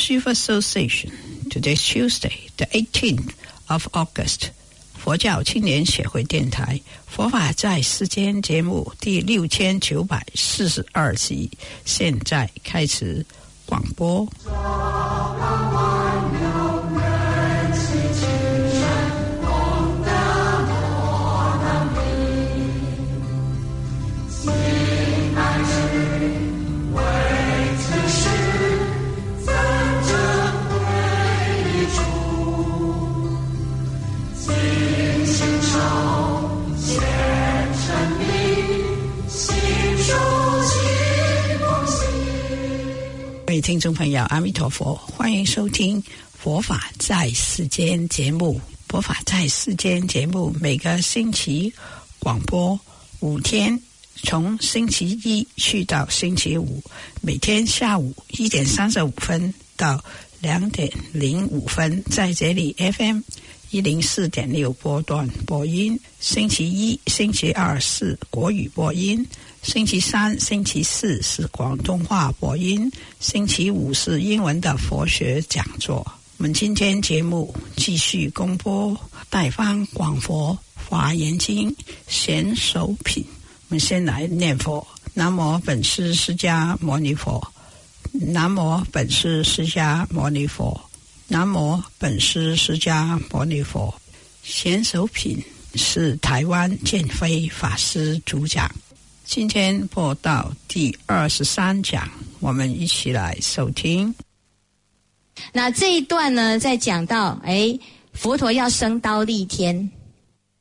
Students Youth Association Today's Tuesday, the 18th of August. 佛教青年协会电台《佛法在世间》节目第六千九百四十二集，现在开始广播。听众朋友，阿弥陀佛，欢迎收听《佛法在世间》节目。《佛法在世间》节目每个星期广播五天，从星期一去到星期五，每天下午一点三十五分到两点零五分，在这里 FM 一零四点六波段播音。星期一、星期二是国语播音。星期三、星期四是广东话播音，星期五是英文的佛学讲座。我们今天节目继续公播《大方广佛华严经》贤首品。我们先来念佛：南无本师释迦牟尼佛，南无本师释迦牟尼佛，南无本师释迦牟尼佛。贤首品是台湾建飞法师主讲。今天播到第二十三讲，我们一起来收听。那这一段呢，在讲到，哎，佛陀要升刀立天，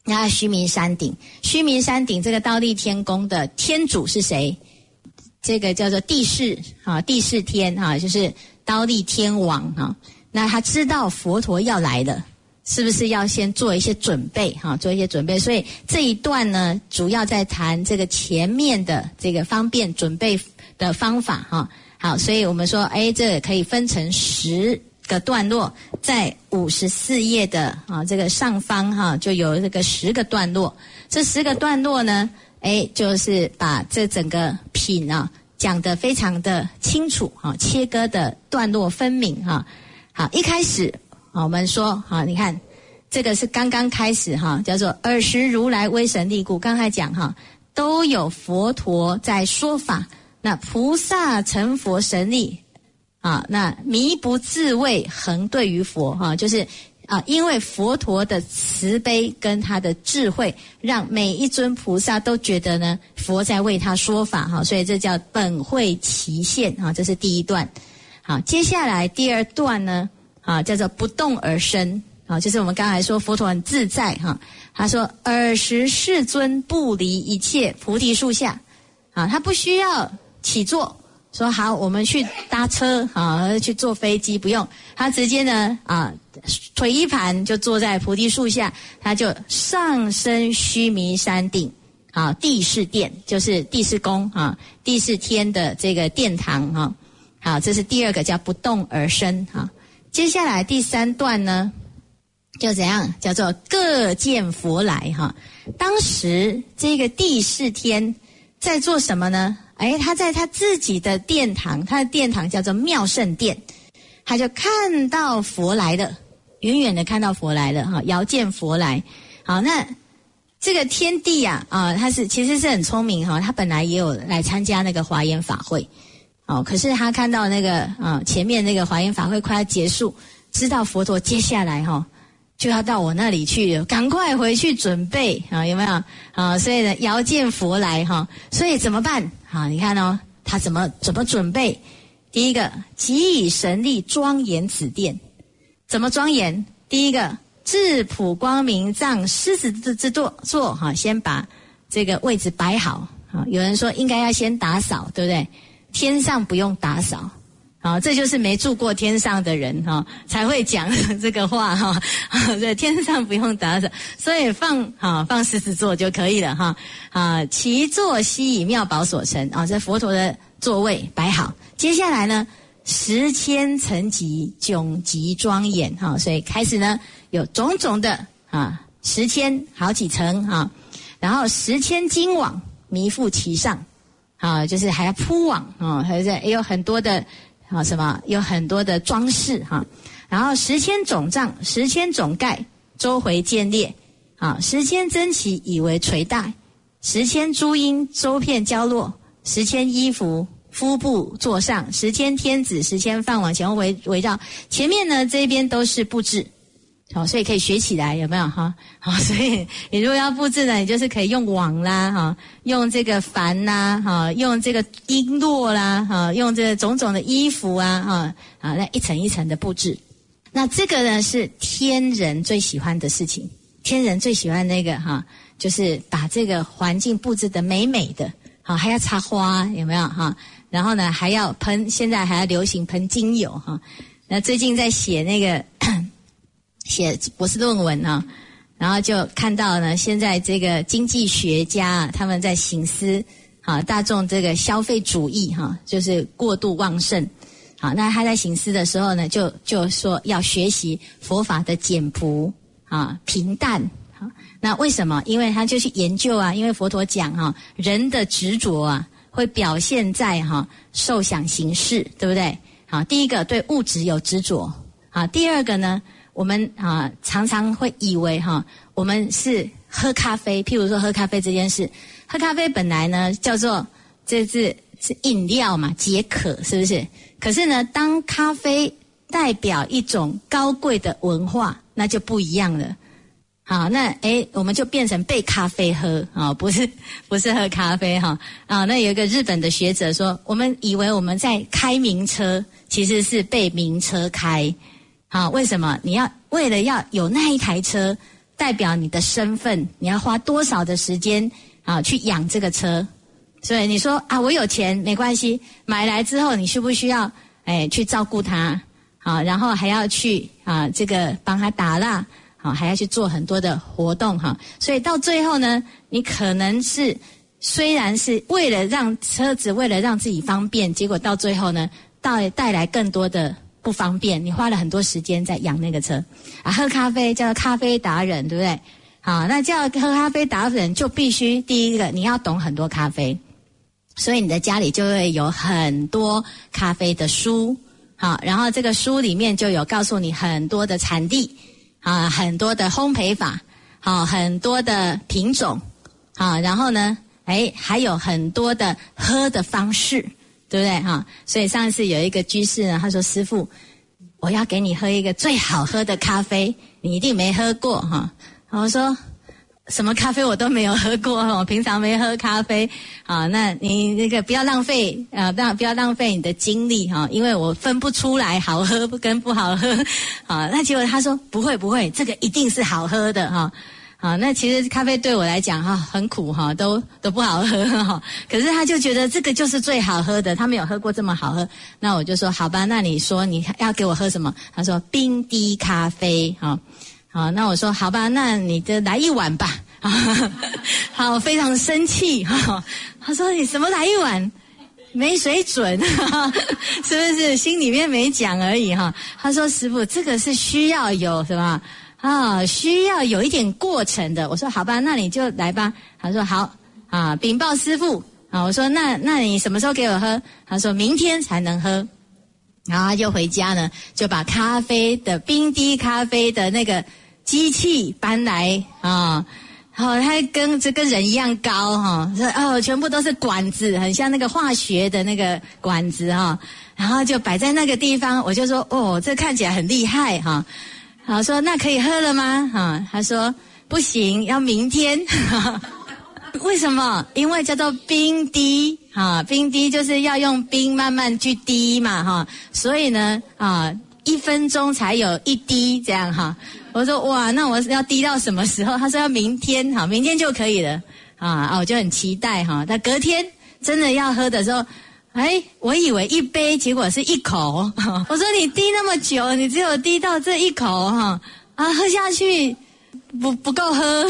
那须弥山顶，须弥山顶这个刀立天宫的天主是谁？这个叫做地势啊，地势天啊，就是刀立天王啊。那他知道佛陀要来了。是不是要先做一些准备哈？做一些准备，所以这一段呢，主要在谈这个前面的这个方便准备的方法哈。好，所以我们说，哎，这可以分成十个段落，在五十四页的啊这个上方哈，就有这个十个段落。这十个段落呢，哎，就是把这整个品啊讲得非常的清楚哈，切割的段落分明哈。好，一开始。好，我们说，好，你看，这个是刚刚开始哈，叫做尔时如来威神力故。刚才讲哈，都有佛陀在说法，那菩萨成佛神力啊，那迷不自畏，恒对于佛哈，就是啊，因为佛陀的慈悲跟他的智慧，让每一尊菩萨都觉得呢，佛在为他说法哈，所以这叫本会齐现哈，这是第一段。好，接下来第二段呢？啊，叫做不动而生啊，就是我们刚才说佛陀很自在哈。他说：“尔时世尊不离一切菩提树下，啊，他不需要起坐，说好我们去搭车啊，去坐飞机不用，他直接呢啊，腿一盘就坐在菩提树下，他就上升须弥山顶啊，地势殿就是地势宫啊，地势天的这个殿堂哈。好，这是第二个叫不动而生哈。”接下来第三段呢，就怎样叫做各见佛来哈？当时这个地势天在做什么呢？哎，他在他自己的殿堂，他的殿堂叫做妙圣殿，他就看到佛来了，远远的看到佛来了哈，遥见佛来。好，那这个天帝呀啊，他是其实是很聪明哈，他本来也有来参加那个华严法会。哦，可是他看到那个啊，前面那个华严法会快要结束，知道佛陀接下来哈就要到我那里去，赶快回去准备啊，有没有啊？所以呢，遥见佛来哈，所以怎么办啊？你看哦，他怎么怎么准备？第一个，即以神力庄严此殿，怎么庄严？第一个，质朴光明藏狮子之之座座哈，先把这个位置摆好啊。有人说应该要先打扫，对不对？天上不用打扫，好，这就是没住过天上的人哈才会讲 这个话哈。在天上不用打扫，所以放好放狮子座就可以了哈。啊，其座悉以妙宝所成啊，这佛陀的座位摆好。接下来呢，十千层级迥极庄严哈，所以开始呢有种种的啊十千好几层哈，然后十千金网弥覆其上。啊，就是还要铺网啊，还在也有很多的啊什么有很多的装饰哈，然后十千总帐，十千总盖，周回建列，啊十千珍奇以为垂带，十千珠缨周片交落，十千衣服敷布座上，十千天子，十千饭碗前后围围绕，前面呢这边都是布置。好，所以可以学起来，有没有哈？好，所以你如果要布置呢，你就是可以用网啦，哈，用这个帆啦，哈，用这个璎珞啦，哈，用这种种的衣服啊，哈，啊，那一层一层的布置。那这个呢是天人最喜欢的事情，天人最喜欢那个哈，就是把这个环境布置的美美的，好，还要插花，有没有哈？然后呢还要喷，现在还要流行喷精油哈。那最近在写那个。写博士论文呢，然后就看到呢，现在这个经济学家他们在醒思，啊，大众这个消费主义哈，就是过度旺盛，好，那他在醒思的时候呢，就就说要学习佛法的简朴啊、平淡，那为什么？因为他就去研究啊，因为佛陀讲哈，人的执着啊，会表现在哈受想行识，对不对？好，第一个对物质有执着，好，第二个呢？我们啊常常会以为哈，我们是喝咖啡。譬如说喝咖啡这件事，喝咖啡本来呢叫做这是是饮料嘛，解渴是不是？可是呢，当咖啡代表一种高贵的文化，那就不一样了。好，那诶，我们就变成被咖啡喝啊，不是不是喝咖啡哈啊。那有一个日本的学者说，我们以为我们在开名车，其实是被名车开。好，为什么你要为了要有那一台车，代表你的身份，你要花多少的时间啊去养这个车？所以你说啊，我有钱没关系，买来之后你需不需要哎去照顾它？好，然后还要去啊这个帮他打蜡，好还要去做很多的活动哈。所以到最后呢，你可能是虽然是为了让车子，为了让自己方便，结果到最后呢，带带来更多的。不方便，你花了很多时间在养那个车啊。喝咖啡叫咖啡达人，对不对？好，那叫喝咖啡达人就必须第一个你要懂很多咖啡，所以你的家里就会有很多咖啡的书，好，然后这个书里面就有告诉你很多的产地啊，很多的烘焙法，好，很多的品种，好，然后呢，哎，还有很多的喝的方式。对不对哈？所以上一次有一个居士呢，他说：“师傅，我要给你喝一个最好喝的咖啡，你一定没喝过哈。”我说：“什么咖啡我都没有喝过，我平常没喝咖啡。好，那你那个不要浪费啊，不要不要浪费你的精力哈，因为我分不出来好喝不跟不好喝。好，那结果他说不会不会，这个一定是好喝的哈。”好，那其实咖啡对我来讲哈很苦哈，都都不好喝哈。可是他就觉得这个就是最好喝的，他没有喝过这么好喝。那我就说好吧，那你说你要给我喝什么？他说冰滴咖啡哈。好，那我说好吧，那你就来一碗吧。好，非常生气哈。他说你什么来一碗？没水准，是不是？心里面没讲而已哈。他说师傅，这个是需要有什么？啊，需要有一点过程的。我说好吧，那你就来吧。他说好啊，禀报师傅啊。我说那那你什么时候给我喝？他说明天才能喝。然后他就回家呢，就把咖啡的冰滴咖啡的那个机器搬来啊。好，他跟这跟人一样高哈，说哦，全部都是管子，很像那个化学的那个管子哈。然后就摆在那个地方，我就说哦，这看起来很厉害哈。好说，那可以喝了吗？哈，他说不行，要明天。为什么？因为叫做冰滴，哈，冰滴就是要用冰慢慢去滴嘛，哈，所以呢，啊，一分钟才有一滴这样哈。我说哇，那我要滴到什么时候？他说要明天，哈，明天就可以了，啊啊，我就很期待哈。他隔天真的要喝的时候。哎，我以为一杯，结果是一口。我说你滴那么久，你只有滴到这一口哈啊，喝下去不不够喝。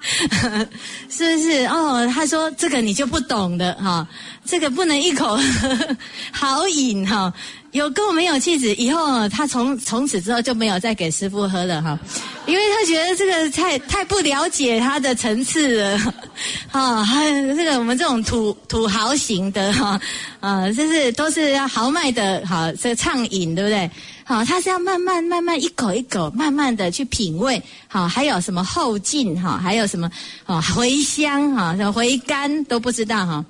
是不是？哦，他说这个你就不懂的哈，这个不能一口 好饮哈，有够没有气质。以后他从从此之后就没有再给师傅喝了哈，因为他觉得这个太太不了解他的层次了，哈，这个我们这种土土豪型的哈，啊，就是都是要豪迈的哈，这畅饮对不对？好，它是要慢慢、慢慢一口一口、慢慢的去品味。好，还有什么后劲哈？还有什么哦回香哈？什么回甘都不知道哈？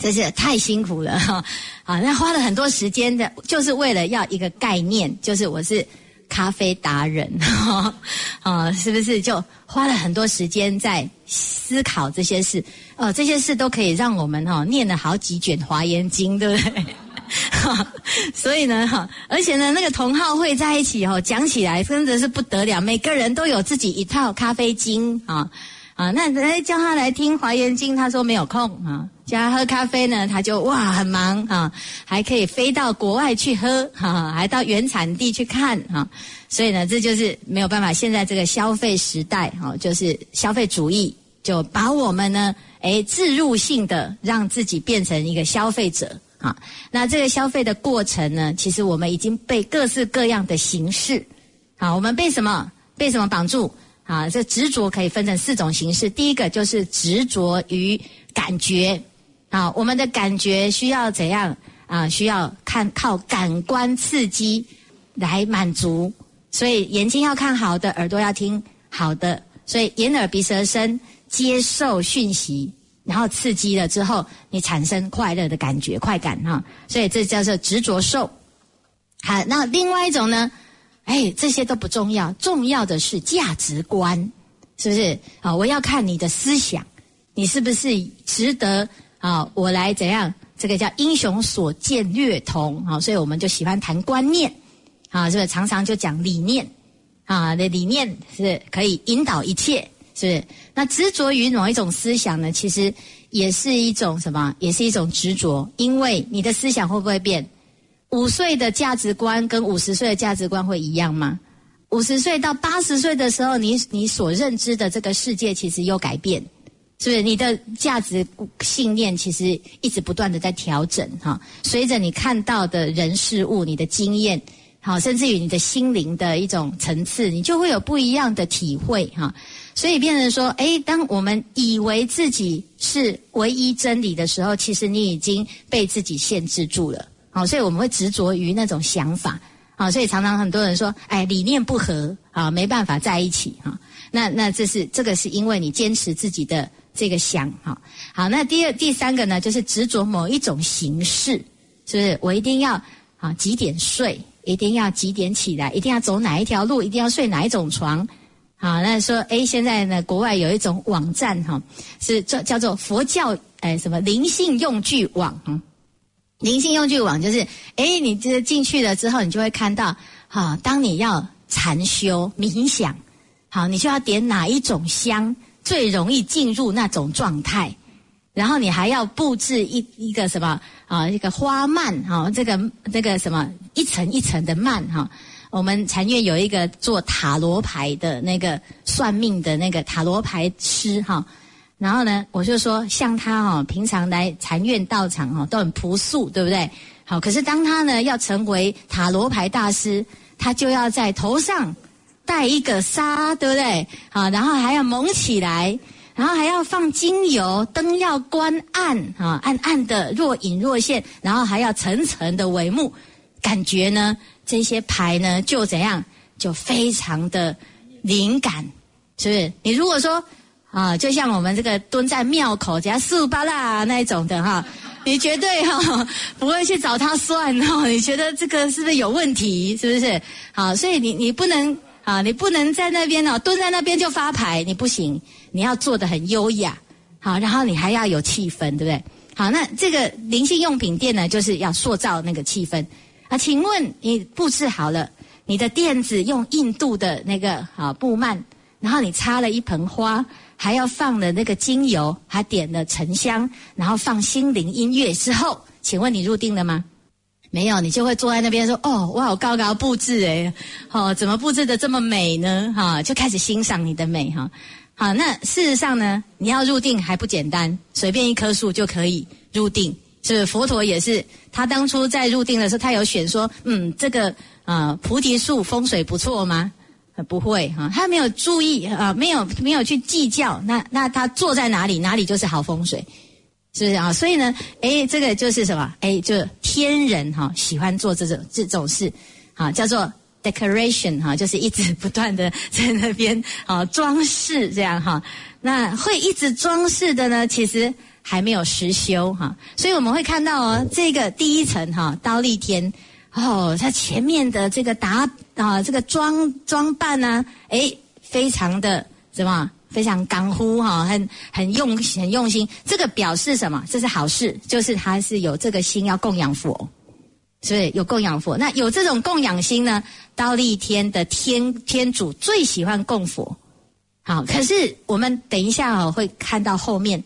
真是太辛苦了哈！啊，那花了很多时间的，就是为了要一个概念，就是我是咖啡达人哈啊，是不是？就花了很多时间在思考这些事。哦，这些事都可以让我们哈念了好几卷华严经，对不对？所以呢，哈，而且呢，那个同好会在一起哈，讲起来真的是不得了，每个人都有自己一套咖啡经啊啊，那来叫他来听华严经，他说没有空啊，叫他喝咖啡呢，他就哇很忙啊，还可以飞到国外去喝哈，还到原产地去看哈，所以呢，这就是没有办法，现在这个消费时代哈，就是消费主义就把我们呢，哎，自入性的让自己变成一个消费者。啊，那这个消费的过程呢？其实我们已经被各式各样的形式，啊，我们被什么被什么绑住？啊，这执着可以分成四种形式。第一个就是执着于感觉，啊，我们的感觉需要怎样？啊，需要看靠感官刺激来满足，所以眼睛要看好的，耳朵要听好的，所以眼耳鼻舌身接受讯息。然后刺激了之后，你产生快乐的感觉、快感哈，所以这叫做执着受。好，那另外一种呢？哎，这些都不重要，重要的是价值观，是不是？啊，我要看你的思想，你是不是值得啊？我来怎样？这个叫英雄所见略同啊，所以我们就喜欢谈观念啊，是不是？常常就讲理念啊，的理念是可以引导一切。是不是，那执着于某一种思想呢？其实也是一种什么？也是一种执着。因为你的思想会不会变？五岁的价值观跟五十岁的价值观会一样吗？五十岁到八十岁的时候，你你所认知的这个世界其实又改变，是不是？你的价值信念其实一直不断的在调整哈。随着你看到的人事物，你的经验，好，甚至于你的心灵的一种层次，你就会有不一样的体会哈。所以变成说，哎，当我们以为自己是唯一真理的时候，其实你已经被自己限制住了。好，所以我们会执着于那种想法。好，所以常常很多人说，哎，理念不合，啊，没办法在一起。哈，那那这是这个是因为你坚持自己的这个想。哈，好，那第二第三个呢，就是执着某一种形式，是不是？我一定要啊几点睡，一定要几点起来，一定要走哪一条路，一定要睡哪一种床。好，那说，哎，现在呢，国外有一种网站哈，是叫叫做佛教，哎，什么灵性用具网，灵性用具网就是，哎，你这进去了之后，你就会看到，哈，当你要禅修冥想，好，你就要点哪一种香最容易进入那种状态，然后你还要布置一一个什么啊，一个花蔓哈，这个这个什么一层一层的蔓哈。我们禅院有一个做塔罗牌的那个算命的那个塔罗牌师哈，然后呢，我就说像他哈，平常来禅院道场哈都很朴素，对不对？好，可是当他呢要成为塔罗牌大师，他就要在头上戴一个纱，对不对？好，然后还要蒙起来，然后还要放精油，灯要关暗啊，暗暗的若隐若现，然后还要层层的帷幕，感觉呢？这些牌呢，就怎样，就非常的灵感，是不是？你如果说啊，就像我们这个蹲在庙口，加四巴啦那种的哈，你绝对哈不会去找他算哦。你觉得这个是不是有问题？是不是？好，所以你你不能啊，你不能在那边哦，蹲在那边就发牌，你不行。你要做的很优雅，好，然后你还要有气氛，对不对？好，那这个灵性用品店呢，就是要塑造那个气氛。啊，请问你布置好了，你的垫子用印度的那个啊布幔，然后你插了一盆花，还要放了那个精油，还点了沉香，然后放心灵音乐之后，请问你入定了吗？没有，你就会坐在那边说：“哦，哇我好高高布置诶，哦，怎么布置的这么美呢？”哈，就开始欣赏你的美哈。好，那事实上呢，你要入定还不简单，随便一棵树就可以入定。是佛陀也是，他当初在入定的时候，他有选说，嗯，这个啊菩提树风水不错吗？不会哈，他没有注意啊，没有没有去计较，那那他坐在哪里，哪里就是好风水，是不是啊？所以呢，哎，这个就是什么？哎，就天人哈喜欢做这种这种事，好叫做 decoration 哈，就是一直 不断的在那边啊装饰这样哈。那会一直装饰的呢，其实。还没有实修哈，所以我们会看到哦，这个第一层哈，刀立天哦，它前面的这个打啊，这个装装扮呢，哎，非常的什么，非常干乎哈，很很用很用心。这个表示什么？这是好事，就是他是有这个心要供养佛，是不是有供养佛？那有这种供养心呢？刀立天的天天主最喜欢供佛，好，可是我们等一下哦，会看到后面。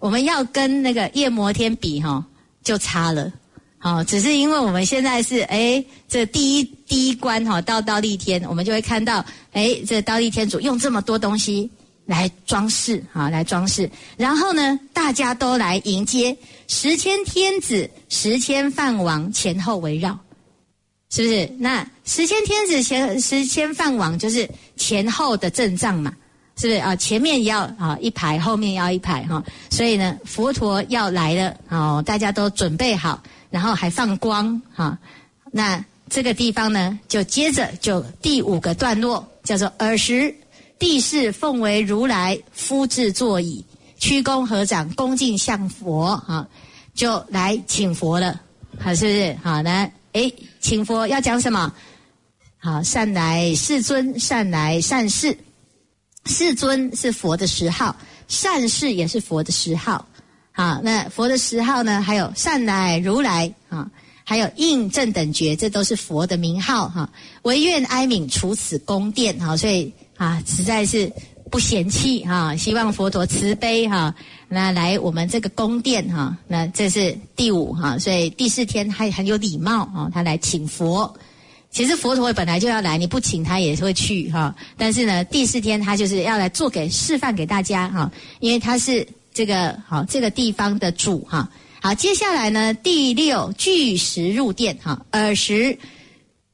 我们要跟那个夜摩天比哈，就差了，好，只是因为我们现在是哎，这第一第一关哈，到刀立天，我们就会看到哎，这刀立天主用这么多东西来装饰啊，来装饰，然后呢，大家都来迎接十千天子、十千梵王前后围绕，是不是？那十千天子前十千梵王就是前后的阵仗嘛。是不是啊？前面要啊一排，后面要一排哈。所以呢，佛陀要来了哦，大家都准备好，然后还放光哈。那这个地方呢，就接着就第五个段落叫做尔时，地势奉为如来夫制座椅，屈躬合掌，恭敬向佛哈，就来请佛了，好是不是？好，来哎，请佛要讲什么？好，善来世尊，善来善事。世尊是佛的十号，善事也是佛的十号。好，那佛的十号呢？还有善来如来啊，还有应正等觉，这都是佛的名号哈。唯愿哀悯除此宫殿哈，所以啊，实在是不嫌弃哈，希望佛陀慈悲哈，那来我们这个宫殿哈，那这是第五哈，所以第四天还很有礼貌啊，他来请佛。其实佛陀本来就要来，你不请他也会去哈。但是呢，第四天他就是要来做给示范给大家哈，因为他是这个好这个地方的主哈。好，接下来呢，第六巨石入殿哈，尔时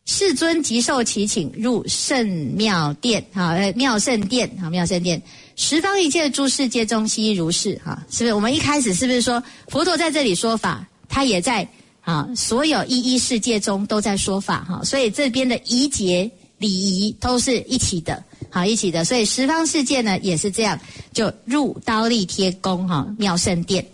世尊即受其请入圣庙殿哈，妙圣殿哈，妙圣殿十方一切诸世界中悉如是哈，是不是？我们一开始是不是说佛陀在这里说法，他也在。啊，所有一一世界中都在说法哈，所以这边的仪节礼仪都是一起的，好一起的，所以十方世界呢也是这样，就入刀立天宫哈，妙圣殿。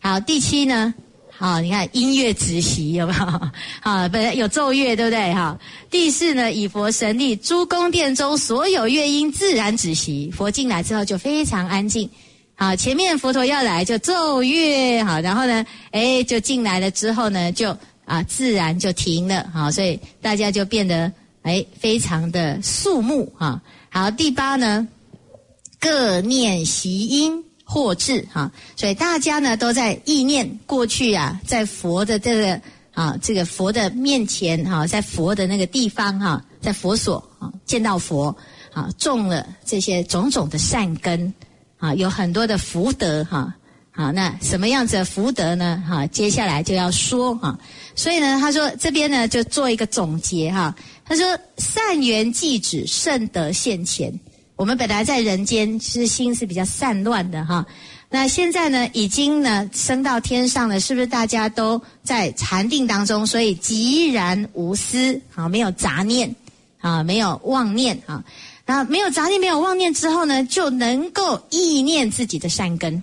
好，第七呢，啊，你看音乐止息有没有？啊，本来有奏乐对不对？哈，第四呢，以佛神力，诸宫殿中所有乐音自然止息，佛进来之后就非常安静。好，前面佛陀要来就奏乐，好，然后呢，哎，就进来了之后呢，就啊自然就停了，好，所以大家就变得哎非常的肃穆哈。好，第八呢，各念习音或智哈，所以大家呢都在意念过去啊，在佛的这个啊这个佛的面前哈，在佛的那个地方哈，在佛所啊见到佛啊，种了这些种种的善根。啊，有很多的福德哈，好，那什么样子的福德呢？哈，接下来就要说哈，所以呢，他说这边呢就做一个总结哈，他说善缘即止，圣德现前。我们本来在人间其实心是比较散乱的哈，那现在呢已经呢升到天上了，是不是大家都在禅定当中？所以寂然无私，好，没有杂念，啊，没有妄念啊。那，没有杂念，没有妄念之后呢，就能够意念自己的善根，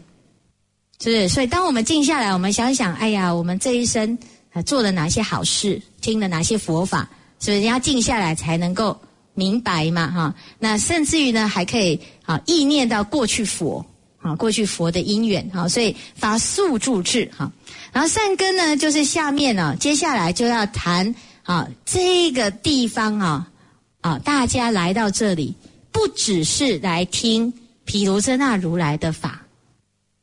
是不是？所以，当我们静下来，我们想想，哎呀，我们这一生啊做了哪些好事，听了哪些佛法，是不是？要静下来才能够明白嘛，哈。那甚至于呢，还可以啊意念到过去佛，啊过去佛的因缘，哈。所以发速助智，哈。然后善根呢，就是下面呢，接下来就要谈啊这个地方啊。啊，大家来到这里，不只是来听毗卢遮那如来的法，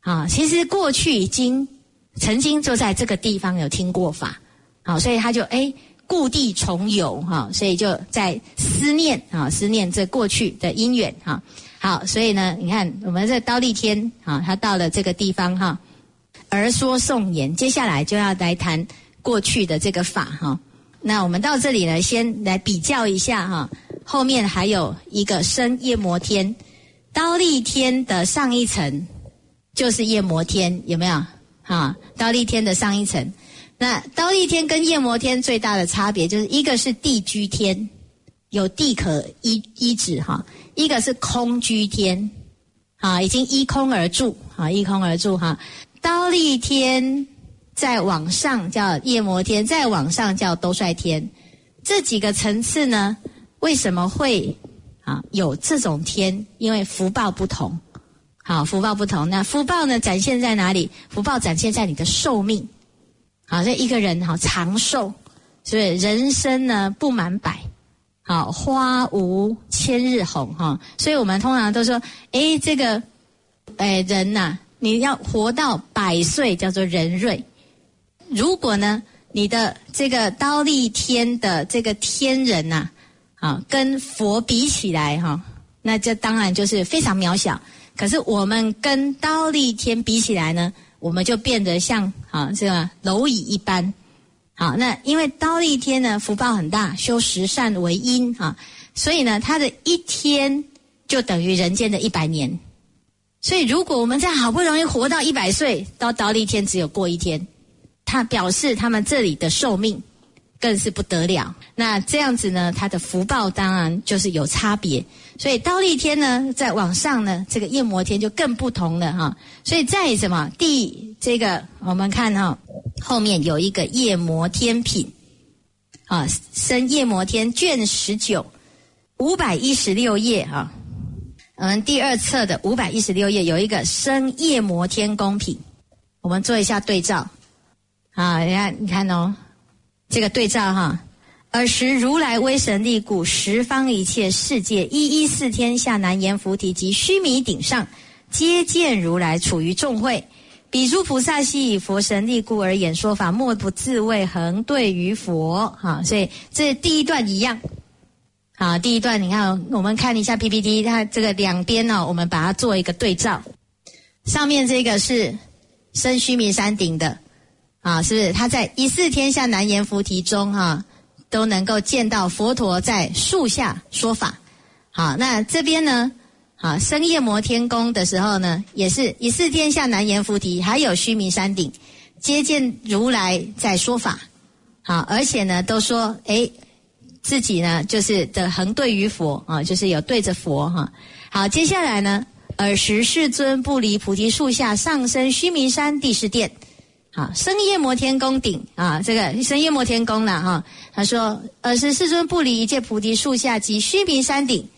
啊，其实过去已经曾经就在这个地方有听过法，好，所以他就哎故地重游哈，所以就在思念啊，思念这过去的因缘哈。好，所以呢，你看我们这刀立天啊，他到了这个地方哈，而说颂言，接下来就要来谈过去的这个法哈。那我们到这里呢，先来比较一下哈，后面还有一个生夜摩天，刀立天的上一层就是夜摩天，有没有？哈，刀立天的上一层。那刀立天跟夜摩天最大的差别，就是一个是地居天，有地可依依止哈；一个是空居天，啊，已经依空而住，啊，依空而住哈。刀立天再往上叫夜摩天，再往上叫兜率天，这几个层次呢，为什么会啊有这种天？因为福报不同，好，福报不同。那福报呢，展现在哪里？福报展现在你的寿命。好，这一个人好长寿，所以？人生呢不满百，好花无千日红哈。所以我们通常都说，哎，这个，哎人呐，你要活到百岁叫做人瑞。如果呢，你的这个刀立天的这个天人呐，啊，跟佛比起来哈，那这当然就是非常渺小。可是我们跟刀立天比起来呢？我们就变得像啊这个蝼蚁一般，好，那因为刀立天呢福报很大，修十善为因啊，所以呢他的一天就等于人间的一百年，所以如果我们在好不容易活到一百岁，到刀立天只有过一天，他表示他们这里的寿命。更是不得了。那这样子呢，他的福报当然就是有差别。所以刀立天呢，在往上呢，这个夜摩天就更不同了哈。所以在什么第这个，我们看哈，后面有一个夜摩天品啊，生夜摩天卷十九五百一十六页啊。我们第二册的五百一十六页有一个生夜摩天宫品，我们做一下对照啊。你看，你看哦。这个对照哈，尔时如来威神力故，十方一切世界，一一四天下南阎浮提及须弥顶上，皆见如来处于众会。彼诸菩萨悉以佛神力故而演说法，莫不自谓恒对于佛。哈，所以这第一段一样。好，第一段你看，我们看一下 PPT，它这个两边呢，我们把它做一个对照。上面这个是生须弥山顶的。啊，是不是他在一四天下南阎浮提中哈，都能够见到佛陀在树下说法。好，那这边呢，啊，生夜摩天宫的时候呢，也是一四天下南阎浮提，还有须弥山顶，接见如来在说法。好，而且呢，都说哎，自己呢就是的横对于佛啊，就是有对着佛哈。好，接下来呢，尔时世尊不离菩提树下，上升须弥山第十殿。好，生夜摩天宫顶啊，这个生夜摩天宫了哈。他说，尔时世尊不离一切菩提树下及须弥山顶，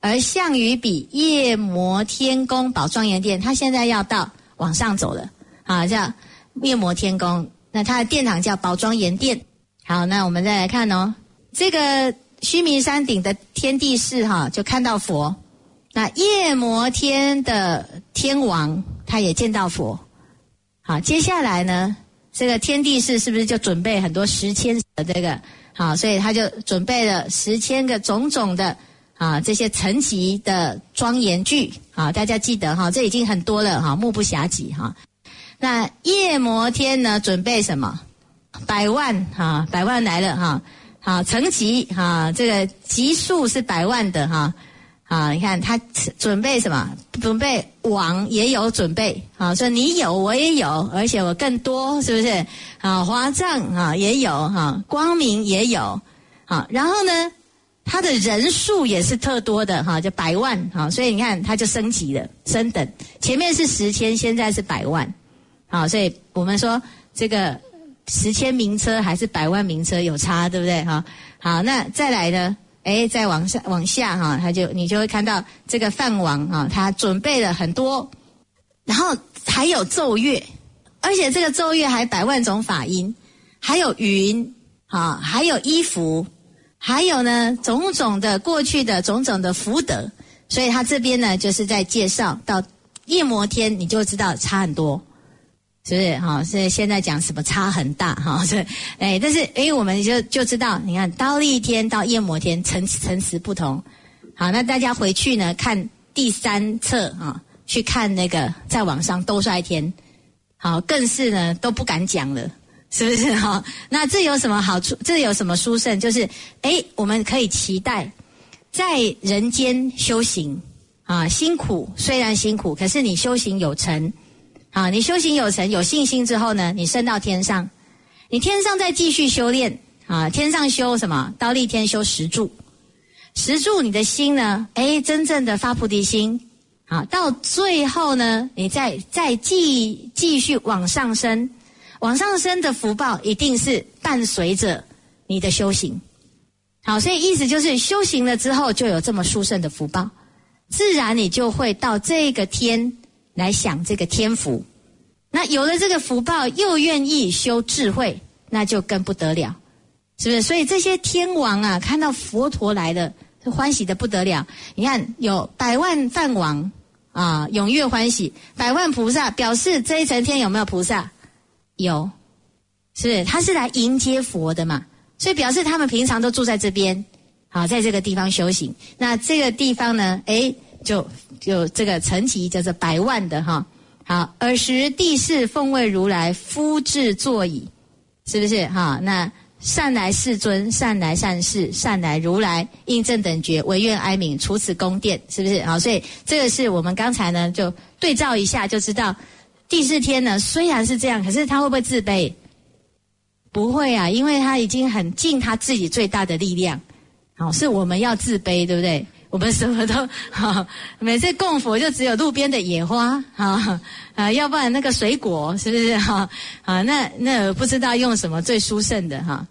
而向于彼夜摩天宫宝庄严殿。他现在要到往上走了，好，叫夜摩天宫。那他的殿堂叫宝庄严殿。好，那我们再来看哦，这个须弥山顶的天地寺哈，就看到佛。那夜摩天的天王，他也见到佛。好，接下来呢，这个天地是是不是就准备很多十千的这个？好，所以他就准备了十千个种种的啊这些层级的庄严具。啊，大家记得哈，这已经很多了哈，目不暇接哈。那夜摩天呢，准备什么？百万哈，百万来了哈。好，层级哈，这个级数是百万的哈。啊，你看他准备什么？准备网也有准备，啊，说你有我也有，而且我更多，是不是？啊，华藏啊也有，哈，光明也有，好，然后呢，他的人数也是特多的，哈，就百万，哈，所以你看他就升级了，升等，前面是十千，现在是百万，好，所以我们说这个十千名车还是百万名车有差，对不对？哈，好，那再来呢？哎，再往下往下哈，他就你就会看到这个饭王啊，他准备了很多，然后还有奏乐，而且这个奏乐还百万种法音，还有云啊，还有衣服，还有呢种种的过去的种种的福德，所以他这边呢就是在介绍到夜摩天，你就知道差很多，是不是？哈，是现在讲什么差很大哈？是哎，但是哎，我们就就知道，你看刀立天到夜摩天层层次不同。好，那大家回去呢看第三册啊，去看那个在网上兜率天，好，更是呢都不敢讲了，是不是哈？那这有什么好处？这有什么殊胜？就是哎，我们可以期待在人间修行啊，辛苦虽然辛苦，可是你修行有成。啊，你修行有成，有信心之后呢，你升到天上，你天上再继续修炼啊，天上修什么？到立天修十柱，十柱你的心呢？哎，真正的发菩提心啊，到最后呢，你再再继继续往上升，往上升的福报一定是伴随着你的修行。好，所以意思就是修行了之后就有这么殊胜的福报，自然你就会到这个天。来享这个天福，那有了这个福报，又愿意修智慧，那就更不得了，是不是？所以这些天王啊，看到佛陀来了，欢喜的不得了。你看，有百万梵王啊，踊跃欢喜；百万菩萨表示这一层天有没有菩萨？有，是他是来迎接佛的嘛？所以表示他们平常都住在这边，好，在这个地方修行。那这个地方呢？哎。就就这个层级叫做百万的哈，好，尔时地势奉为如来夫制座椅，是不是哈？那善来世尊，善来善士，善来如来，应正等觉，唯愿哀悯，除此宫殿，是不是？好，所以这个是我们刚才呢就对照一下，就知道第四天呢虽然是这样，可是他会不会自卑？不会啊，因为他已经很尽他自己最大的力量，好，是我们要自卑，对不对？我们什么都哈，每次供佛就只有路边的野花哈啊，要不然那个水果是不是哈啊？那那不知道用什么最殊胜的哈。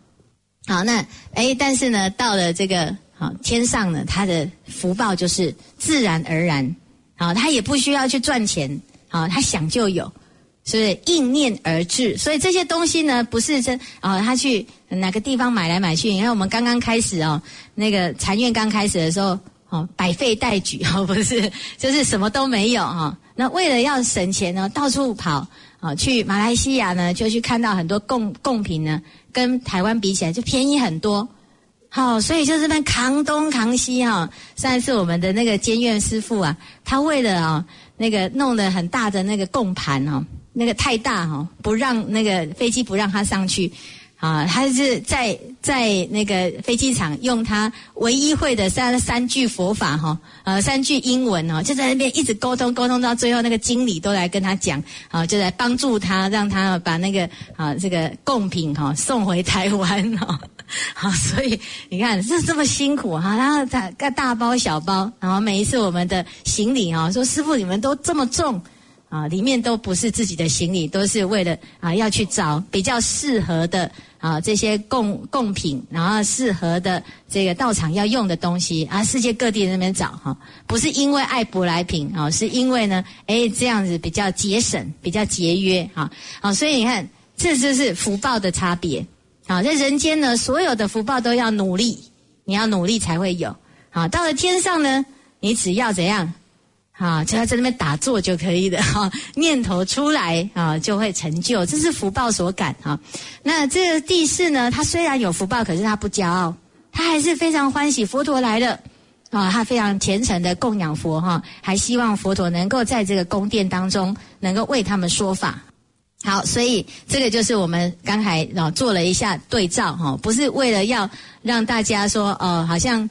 好，那哎，但是呢，到了这个好天上呢，他的福报就是自然而然，好，他也不需要去赚钱，好，他想就有，是不是应念而至？所以这些东西呢，不是真啊，他去哪个地方买来买去？你看我们刚刚开始哦，那个禅院刚开始的时候。哦，百废待举哦，不是，就是什么都没有哈。那为了要省钱呢，到处跑啊，去马来西亚呢，就去看到很多贡贡品呢，跟台湾比起来就便宜很多。好，所以就这边扛东扛西哈。上一次我们的那个监院师傅啊，他为了啊那个弄得很大的那个供盘哦，那个太大哈，不让那个飞机不让他上去。啊，他是在在那个飞机场用他唯一会的三三句佛法哈，呃，三句英文哦，就在那边一直沟通沟通到最后，那个经理都来跟他讲，啊，就来帮助他，让他把那个啊这个贡品哈送回台湾哈，好，所以你看是这么辛苦哈，然后他大包小包，然后每一次我们的行李啊，说师傅你们都这么重。啊，里面都不是自己的行李，都是为了啊要去找比较适合的啊这些贡贡品，然后适合的这个道场要用的东西啊，世界各地那边找哈，不是因为爱舶来品啊，是因为呢，哎这样子比较节省，比较节约哈，好，所以你看，这就是福报的差别，好，在人间呢，所有的福报都要努力，你要努力才会有，好，到了天上呢，你只要怎样？啊，就要在那边打坐就可以的 哈，念头出来啊，就会成就，这是福报所感哈。那这个地势呢，他虽然有福报，可是他不骄傲，他还是非常欢喜佛陀来了啊，他非常虔诚的供养佛哈，还希望佛陀能够在这个宫殿当中能够为他们说法。好，所以这个就是我们刚才啊做了一下对照哈，不是为了要让大家说哦，好像。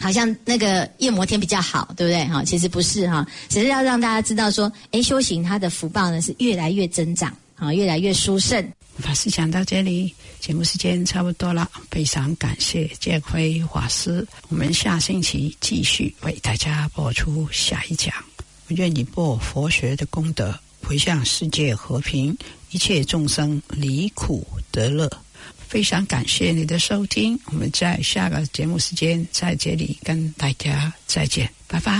好像那个夜摩天比较好，对不对？哈，其实不是哈，只是要让大家知道说，哎，修行它的福报呢是越来越增长，啊，越来越殊胜。法师讲到这里，节目时间差不多了，非常感谢建辉法师，我们下星期继续为大家播出下一讲。愿你播佛学的功德，回向世界和平，一切众生离苦得乐。非常感谢你的收听我们在下个节目时间在这里跟大家再见拜拜。